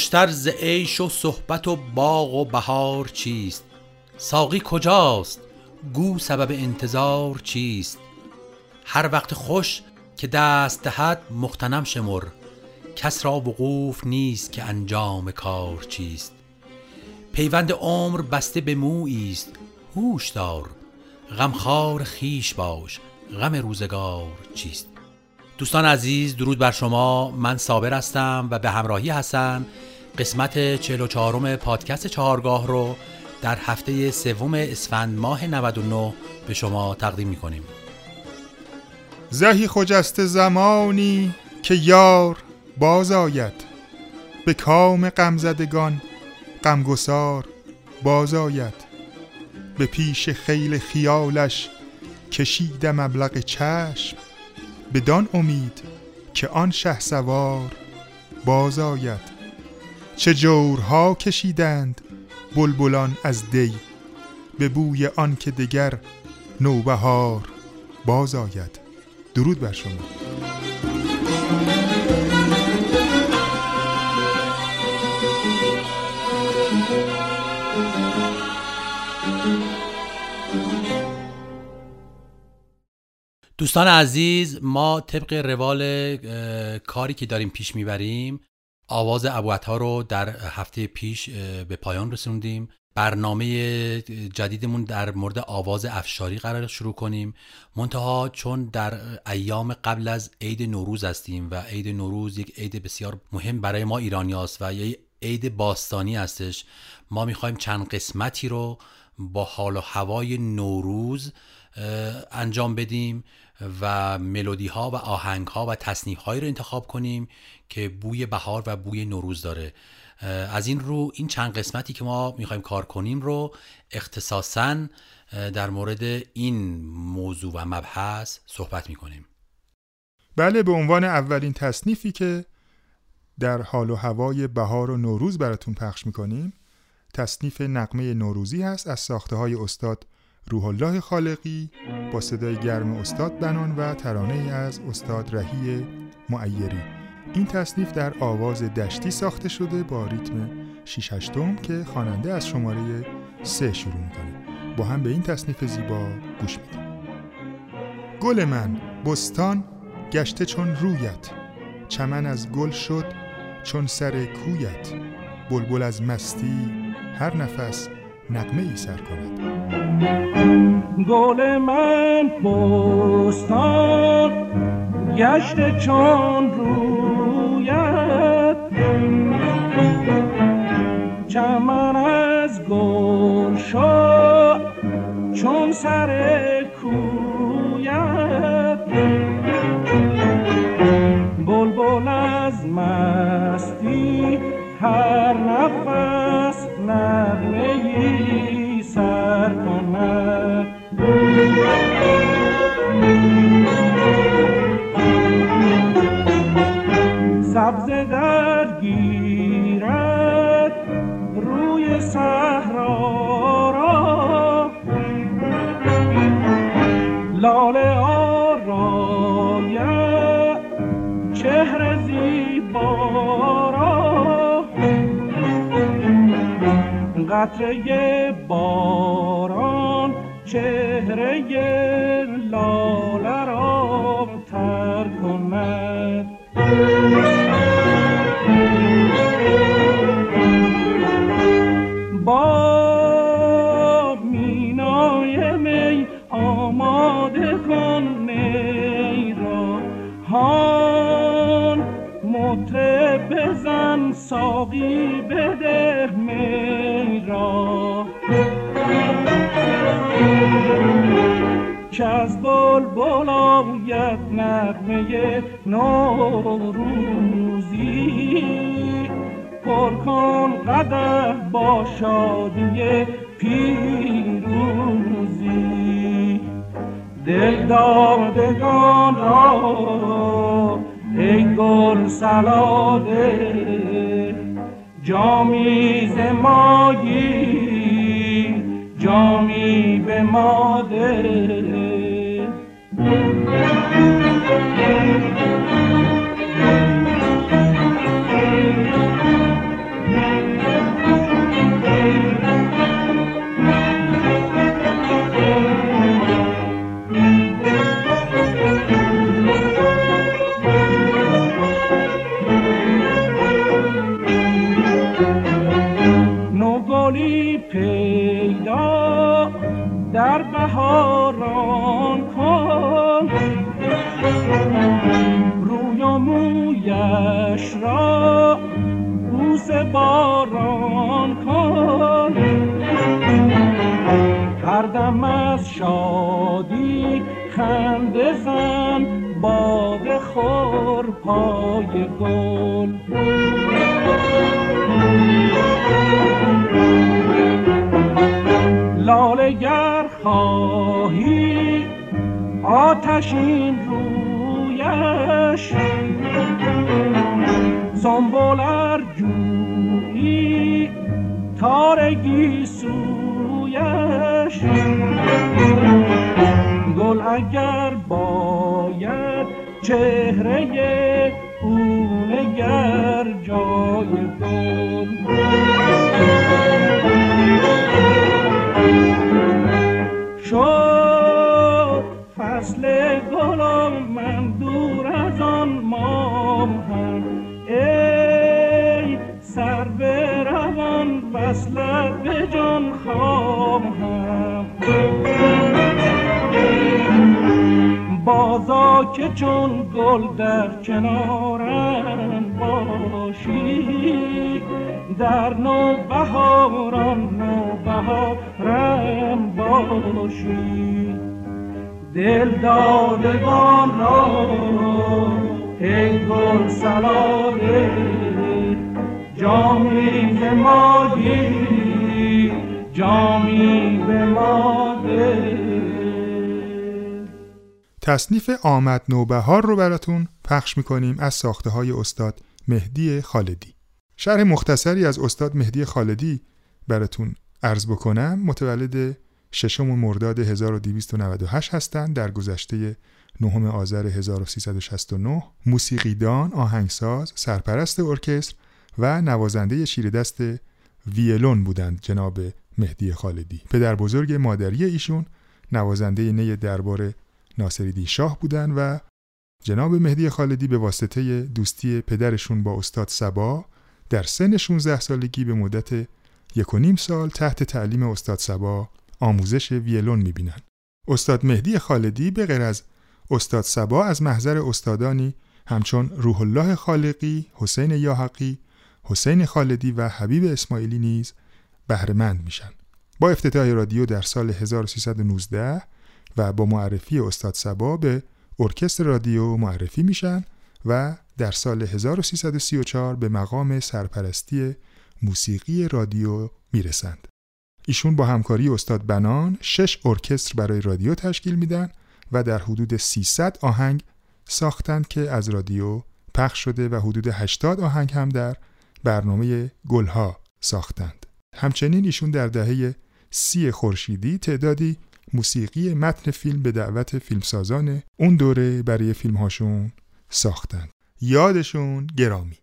خوشتر ز عیش و صحبت و باغ و بهار چیست؟ ساقی کجاست؟ گو سبب انتظار چیست؟ هر وقت خوش که دست دهد مختنم شمر کس را وقوف نیست که انجام کار چیست؟ پیوند عمر بسته به مویی است هوش دار غمخوار خیش باش غم روزگار چیست؟ دوستان عزیز درود بر شما. من صابر هستم و به همراهی حسن قسمت 44 پادکست چهارگاه رو در هفته سوم اسفند ماه 99 به شما تقدیم می کنیم زهی خجست زمانی که یار باز آید به کام غمزدگان غمگسار باز آید به پیش خیل خیالش کشیدم مبلغ چشم. بدان امید که آن شه سوار باز آید. چه جورها کشیدند بلبلان از دی به بوی آن که دگر نوبهار باز آید. درود بر شما. دوستان عزیز ما طبق روال کاری که داریم پیش می‌بریم آواز ابوعطا رو در هفته پیش به پایان رسوندیم. برنامه جدیدمون در مورد آواز افشاری قرار شروع کنیم. منتها چون در ایام قبل از عید نوروز هستیم و عید نوروز یک عید بسیار مهم برای ما ایرانی هست و یک عید باستانی هستش ما می‌خوایم چند قسمتی رو با حال و هوای نوروز انجام بدیم. و ملودی ها و آهنگ ها و تصنیف هایی رو انتخاب کنیم که بوی بهار و بوی نوروز داره. از این رو این چند قسمتی که ما می‌خوایم کار کنیم رو اختصاصا در مورد این موضوع و مبحث صحبت می‌کنیم. بله به عنوان اولین تصنیفی که در حال و هوای بهار و نوروز براتون پخش می‌کنیم تصنیف نقمه نوروزی هست از ساخته های استاد روح الله خالقی با صدای گرم استاد بنان و ترانه از استاد رهی معیری. این تصنیف در آواز دشتی ساخته شده با ریتم 6 هشتم که خواننده از شماره 3 شروع می‌کنه. با هم به این تصنیف زیبا گوش میدیم. گل من بستان گشته چون رویت. چمن از گل شد چون سر کویت. بلبل از مستی هر نفس نقمه ای سر کند. گل من بستان گشت چون رویت. چمن از گل شد چون سر کویت. بلبل از مستی هر نفس قطره باران چهره لاله را تر کند. با مینای می آماده کن می را. هان مطرب بزن ساقی بده. که از بلبل آید نغمه نوروزی پر کن با شادی پیروزی. دل دادگان را ای گل سلاده جامی ز مایی جامی به ماده. رویش را بوس باران کن. هر از شادی خنده زن باد خور پای گل. لاله گر خواهی آتشین رویش سنبول جویی تارگی سویش. گل اگر باید چهره او نگر جای گل شد فصل گلم که چون گل در کنارم باشی در نو بهاران نو بهارم باشی. دل دادگان را ای گل سلاله جامی به ما گیری جامی به ما ده تصنیف آمد نوبهار رو براتون پخش می‌کنیم از ساخته های استاد مهدی خالدی. شرح مختصری از استاد مهدی خالدی براتون عرض بکنم. متولد ششم مرداد 1298 هستند. در گذشته نهم آذر 1369 موسیقیدان، آهنگساز، سرپرست ارکستر و نوازنده شیر دست ویلون بودند جناب مهدی خالدی. پدر بزرگ مادری ایشون نوازنده نی دربار ناصریدی شاه بودند و جناب مهدی خالدی به واسطه دوستی پدرشون با استاد سبا در سن 16 سالگی به مدت یک و نیم سال تحت تعلیم استاد سبا آموزش ویلون می‌بینند. استاد مهدی خالدی به غیر از استاد سبا از محضر استادانی همچون روح الله خالقی، حسین یاحقی، حسین خالدی و حبیب اسماعیلی نیز بهرهمند میشن. با افتتاح رادیو در سال 1319 و با معرفی استاد سبا به ارکستر رادیو معرفی میشن و در سال 1334 به مقام سرپرستی موسیقی رادیو می‌رسند. ایشون با همکاری استاد بنان شش ارکستر برای رادیو تشکیل میدن و در حدود 300 آهنگ ساختند که از رادیو پخش شده و حدود 80 آهنگ هم در برنامه گلها ساختند. همچنین ایشون در دهه سی خورشیدی تعدادی موسیقی متن فیلم به دعوت فیلمسازان اون دوره برای فیلمهاشون ساختند. یادشون گرامی.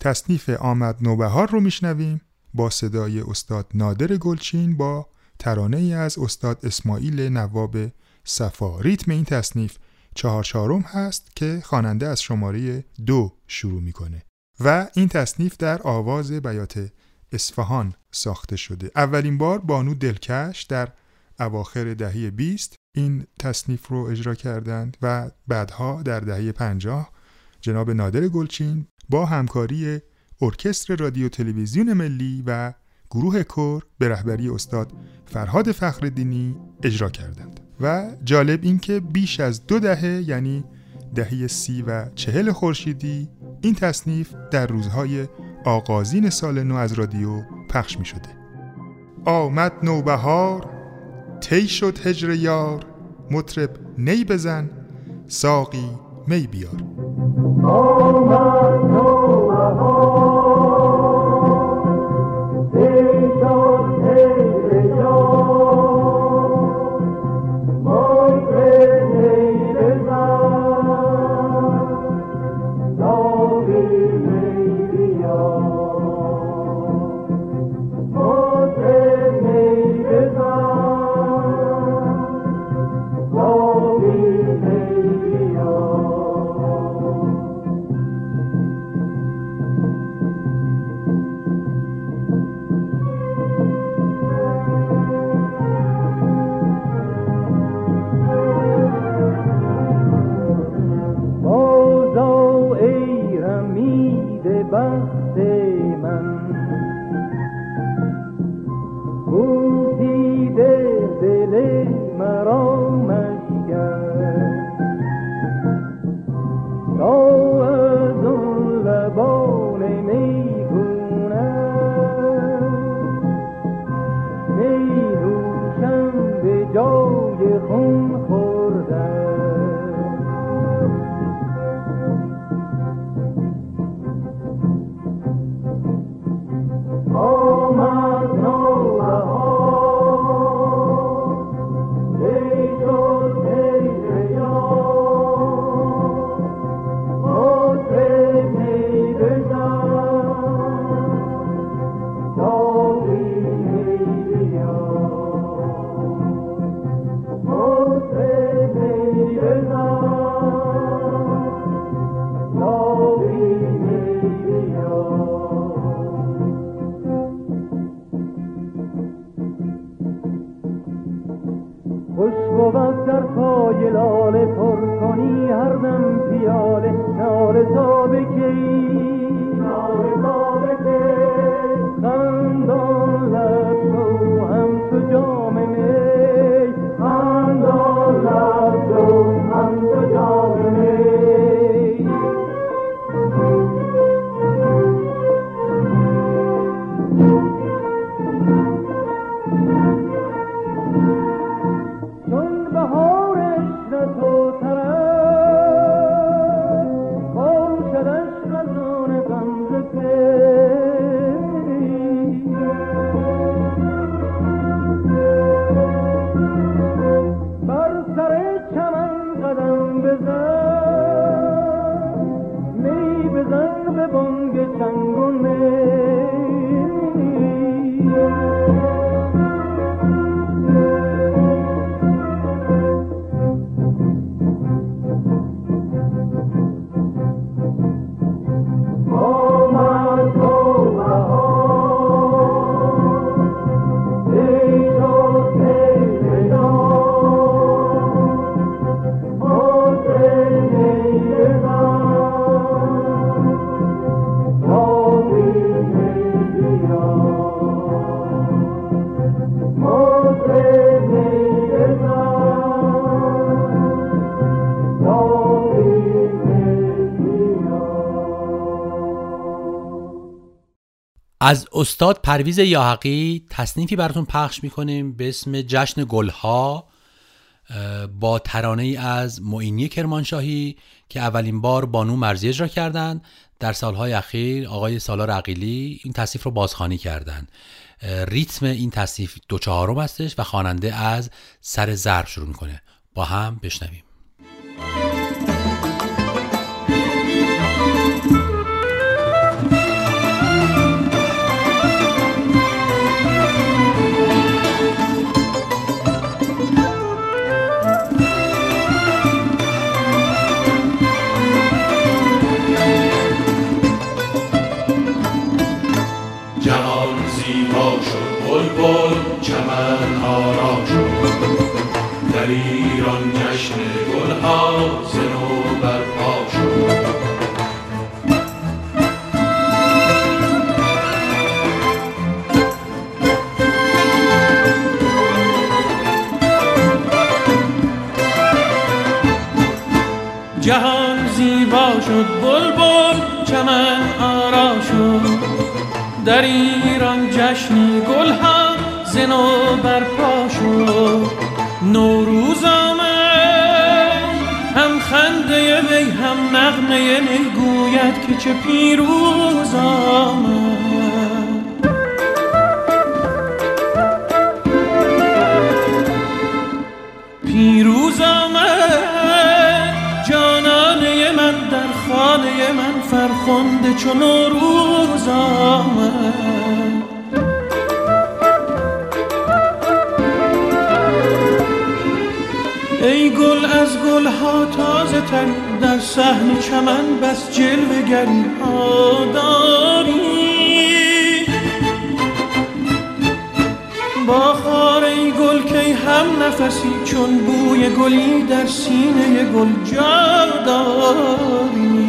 تصنیف آمد نوبهار رو میشنویم با صدای استاد نادر گلچین با ترانه ای از استاد اسماعیل نواب صفا ریتم این تصنیف چهار چهارم هست که خواننده از شماره دو شروع می‌کنه و این تصنیف در آواز بیات اصفهان ساخته شده اولین بار بانو دلکش در اواخر دهه 20 این تصنیف رو اجرا کردند و بعدها در دهه 50 جناب نادر گلچین با همکاری ارکستر رادیو تلویزیون ملی و گروه کور به رهبری استاد فرهاد فخردینی اجرا کردند. و جالب این که بیش از دو دهه یعنی دهه سی و چهل خورشیدی این تصنیف در روزهای آغازین سال نو از رادیو پخش می شده آمد نوبهار تی شد هجر یار مطرب نی بزن ساقی می بیار. کردم پیاله ناله تا به کی؟ deserve. از استاد پرویز یاحقی تصنیفی براتون پخش می‌کنیم به اسم جشن گلها با ترانه ای از معینی کرمانشاهی که اولین بار بانو مرزی اجرا کردند. در سالهای اخیر آقای سالار عقیلی این تصنیف رو بازخوانی کردند. ریتم این تصنیف دو چهارم هستش و خواننده از سر ضرب شروع می‌کنه. با هم بشنویم. جهان زیبا شد بلبل چمن آرا شد. در ایران جشن گل هم زنو برپا هم نغمه می‌گوید که چه پیروز آمد. پیروز خانه من فرخنده چون روز آمد. ای گل از گل ها تازه تر در صحن چمن بس جلوه گری ها داری. با خاره گل که هم نفسی چون بوی گلی در سینه گل جا داری.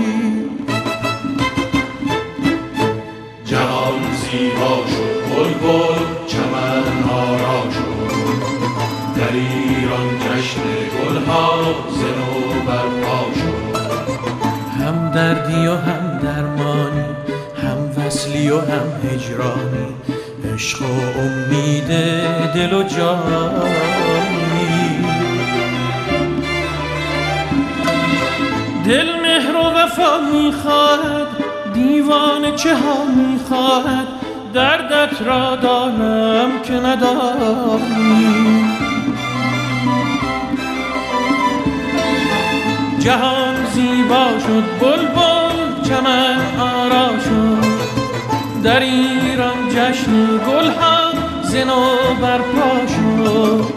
جهان زیبا شد گل گل چمن ها شد. در ایران جشن گل ها دردی و هم درمانی هم وصلی و هم هجرانی. عشق و امید دل و جانی. دل مهر و وفا می‌خواهد دیوانه چه ها می‌خواهد. دردت را دانم که ندانی. جهان زیبا شد بلبل چمن آرا شد. در ایران جشن گل ها زنو برپا شد.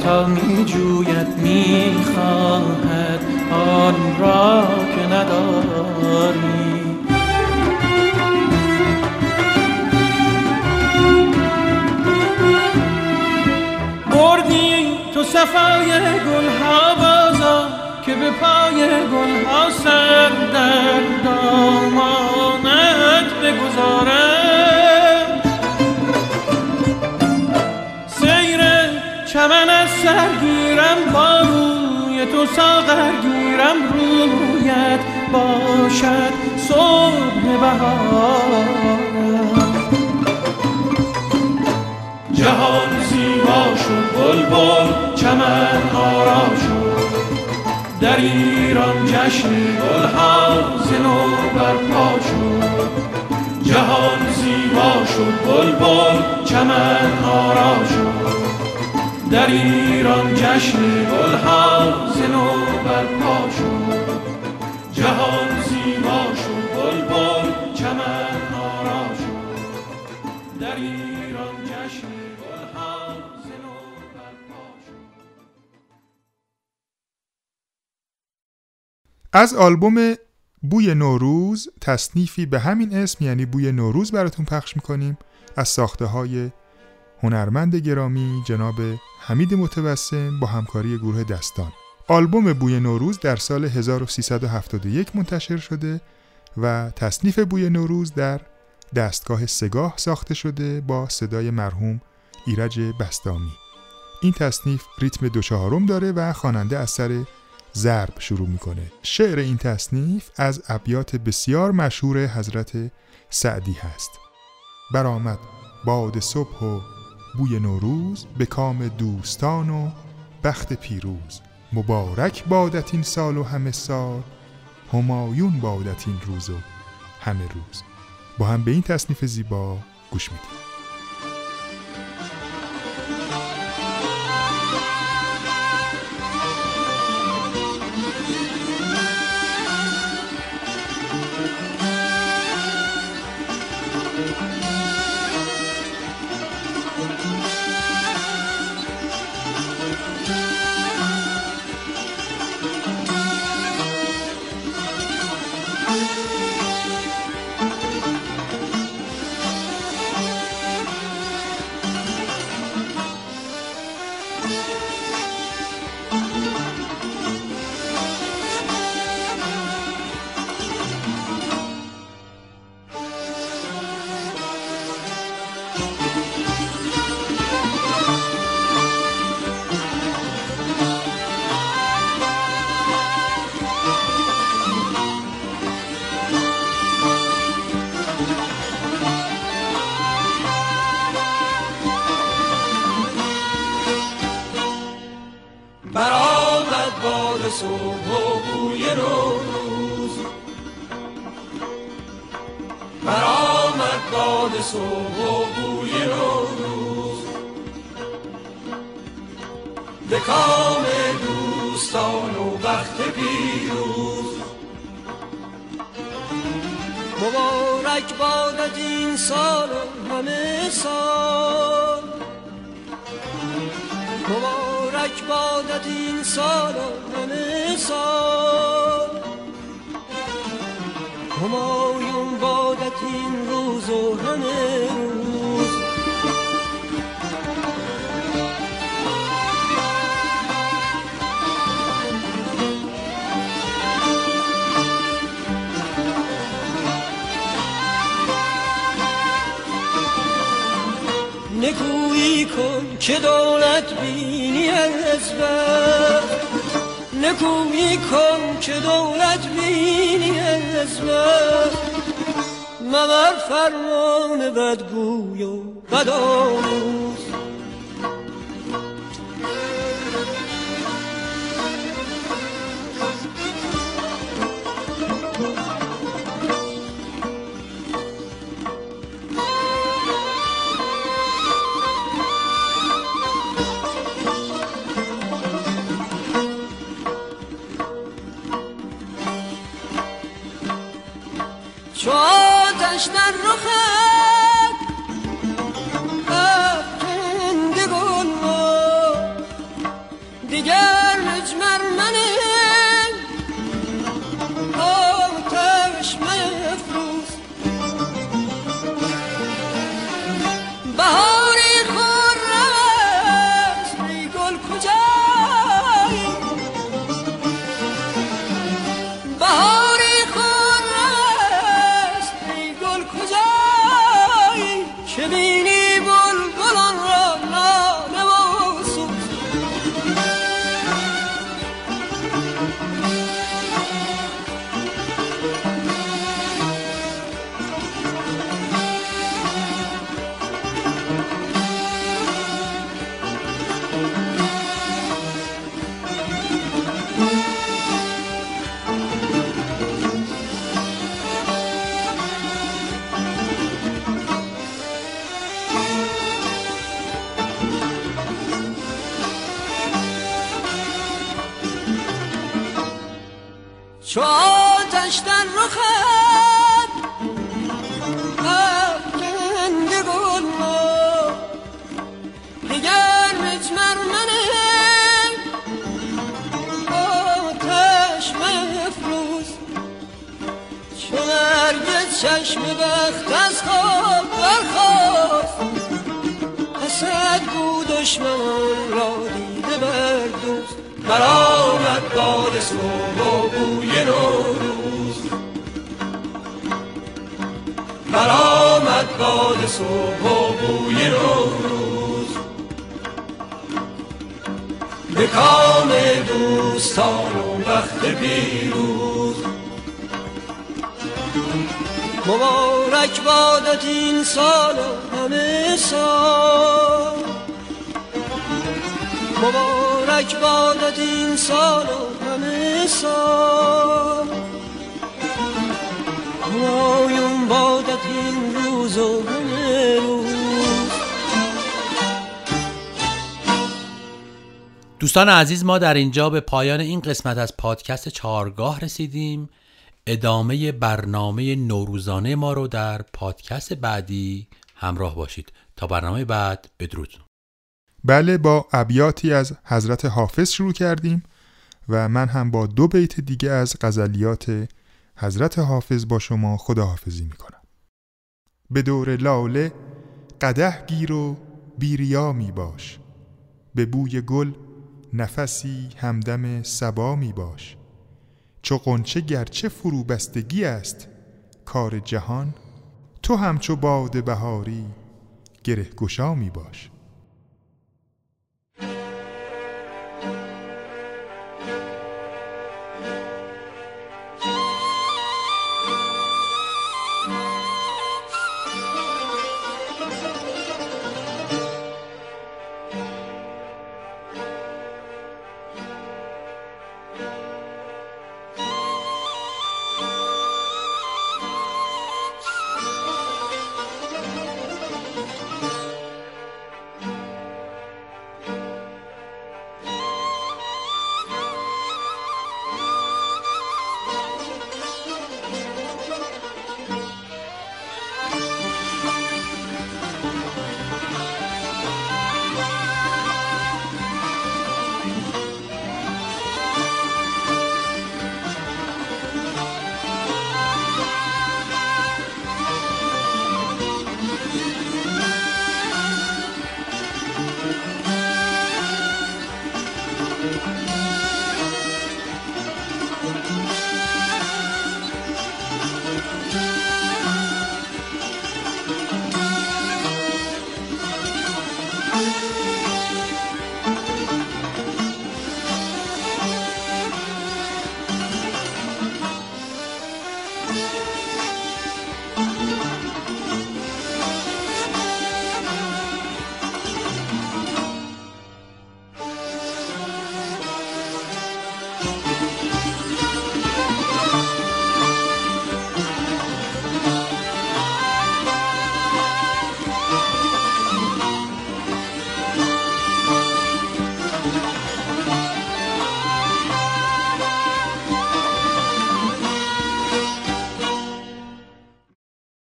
خطا می جوید می خواهد آن را که نداری. بردی تو صفای گل ها بازا که به پای گل ها سر در دامانت بگذارم. سیر چمن از سرگیرم با روی تو ساغر گیرم رویت باشد صبح بهارم جهان زیبا شد بلبل چمن آرا شد. در ایران جشن گلها زنو برپا شد. جهان زیبا شد بلبل چمن آرا شد. در ایران جشن گلها زنو برپا شد. جهان زیبا شد بلبل چمن آرا شد. در ایران جشن از آلبوم بوی نوروز تصنیفی به همین اسم یعنی بوی نوروز براتون پخش می‌کنیم از ساخته های هنرمند گرامی جناب حمید متوسم با همکاری گروه دستان. آلبوم بوی نوروز در سال 1371 منتشر شده و تصنیف بوی نوروز در دستگاه سگاه ساخته شده با صدای مرحوم ایرج بستامی. این تصنیف ریتم دو چهارم داره و خواننده از سر ضرب شروع می‌کنه. شعر این تصنیف از ابیات بسیار مشهور حضرت سعدی هست. برآمد باد صبح و بوی نوروز به کام دوستان و بخت پیروز. مبارک بادت این سال و همه سال همایون بادت این روز و همه روز. با هم به این تصنیف زیبا گوش میدیم. کام دوستان و بخت پیروز. مبارک بادت این سال و همه سال. مبارک بادت این سال و همه سال. همایون بادت این روز و همه روز. نکویی کن که دولت بینی از نکویی کن که دولت بینی از مبر فرمان بدگوی و بدآموز. چو آتش در رخت افکنده گل دیگر مجمر منه. دشمنان را دیده بردوز برآمد باد صبح و بوی نوروز. برآمد باد صبح و بوی نوروز. به کام دوستان و بخت پیروز. مبارک بادت این سال و همه سال. مبارک بادت این سال و همه سال. همایون بادت این روز و همه روز. دوستان عزیز ما در اینجا به پایان این قسمت از پادکست چهارگاه رسیدیم. ادامه برنامه نوروزانه ما رو در پادکست بعدی همراه باشید. تا برنامه بعد بدرود. بله با ابیاتی از حضرت حافظ شروع کردیم و من هم با دو بیت دیگه از غزلیات حضرت حافظ با شما خداحافظی می‌کنم. به دور لاله قده گیر و بیریا می باش به بوی گل نفسی همدم سبا می باش چو قنچه گرچه فرو بستگی است کار جهان تو همچو باد بهاری گره گشا می باش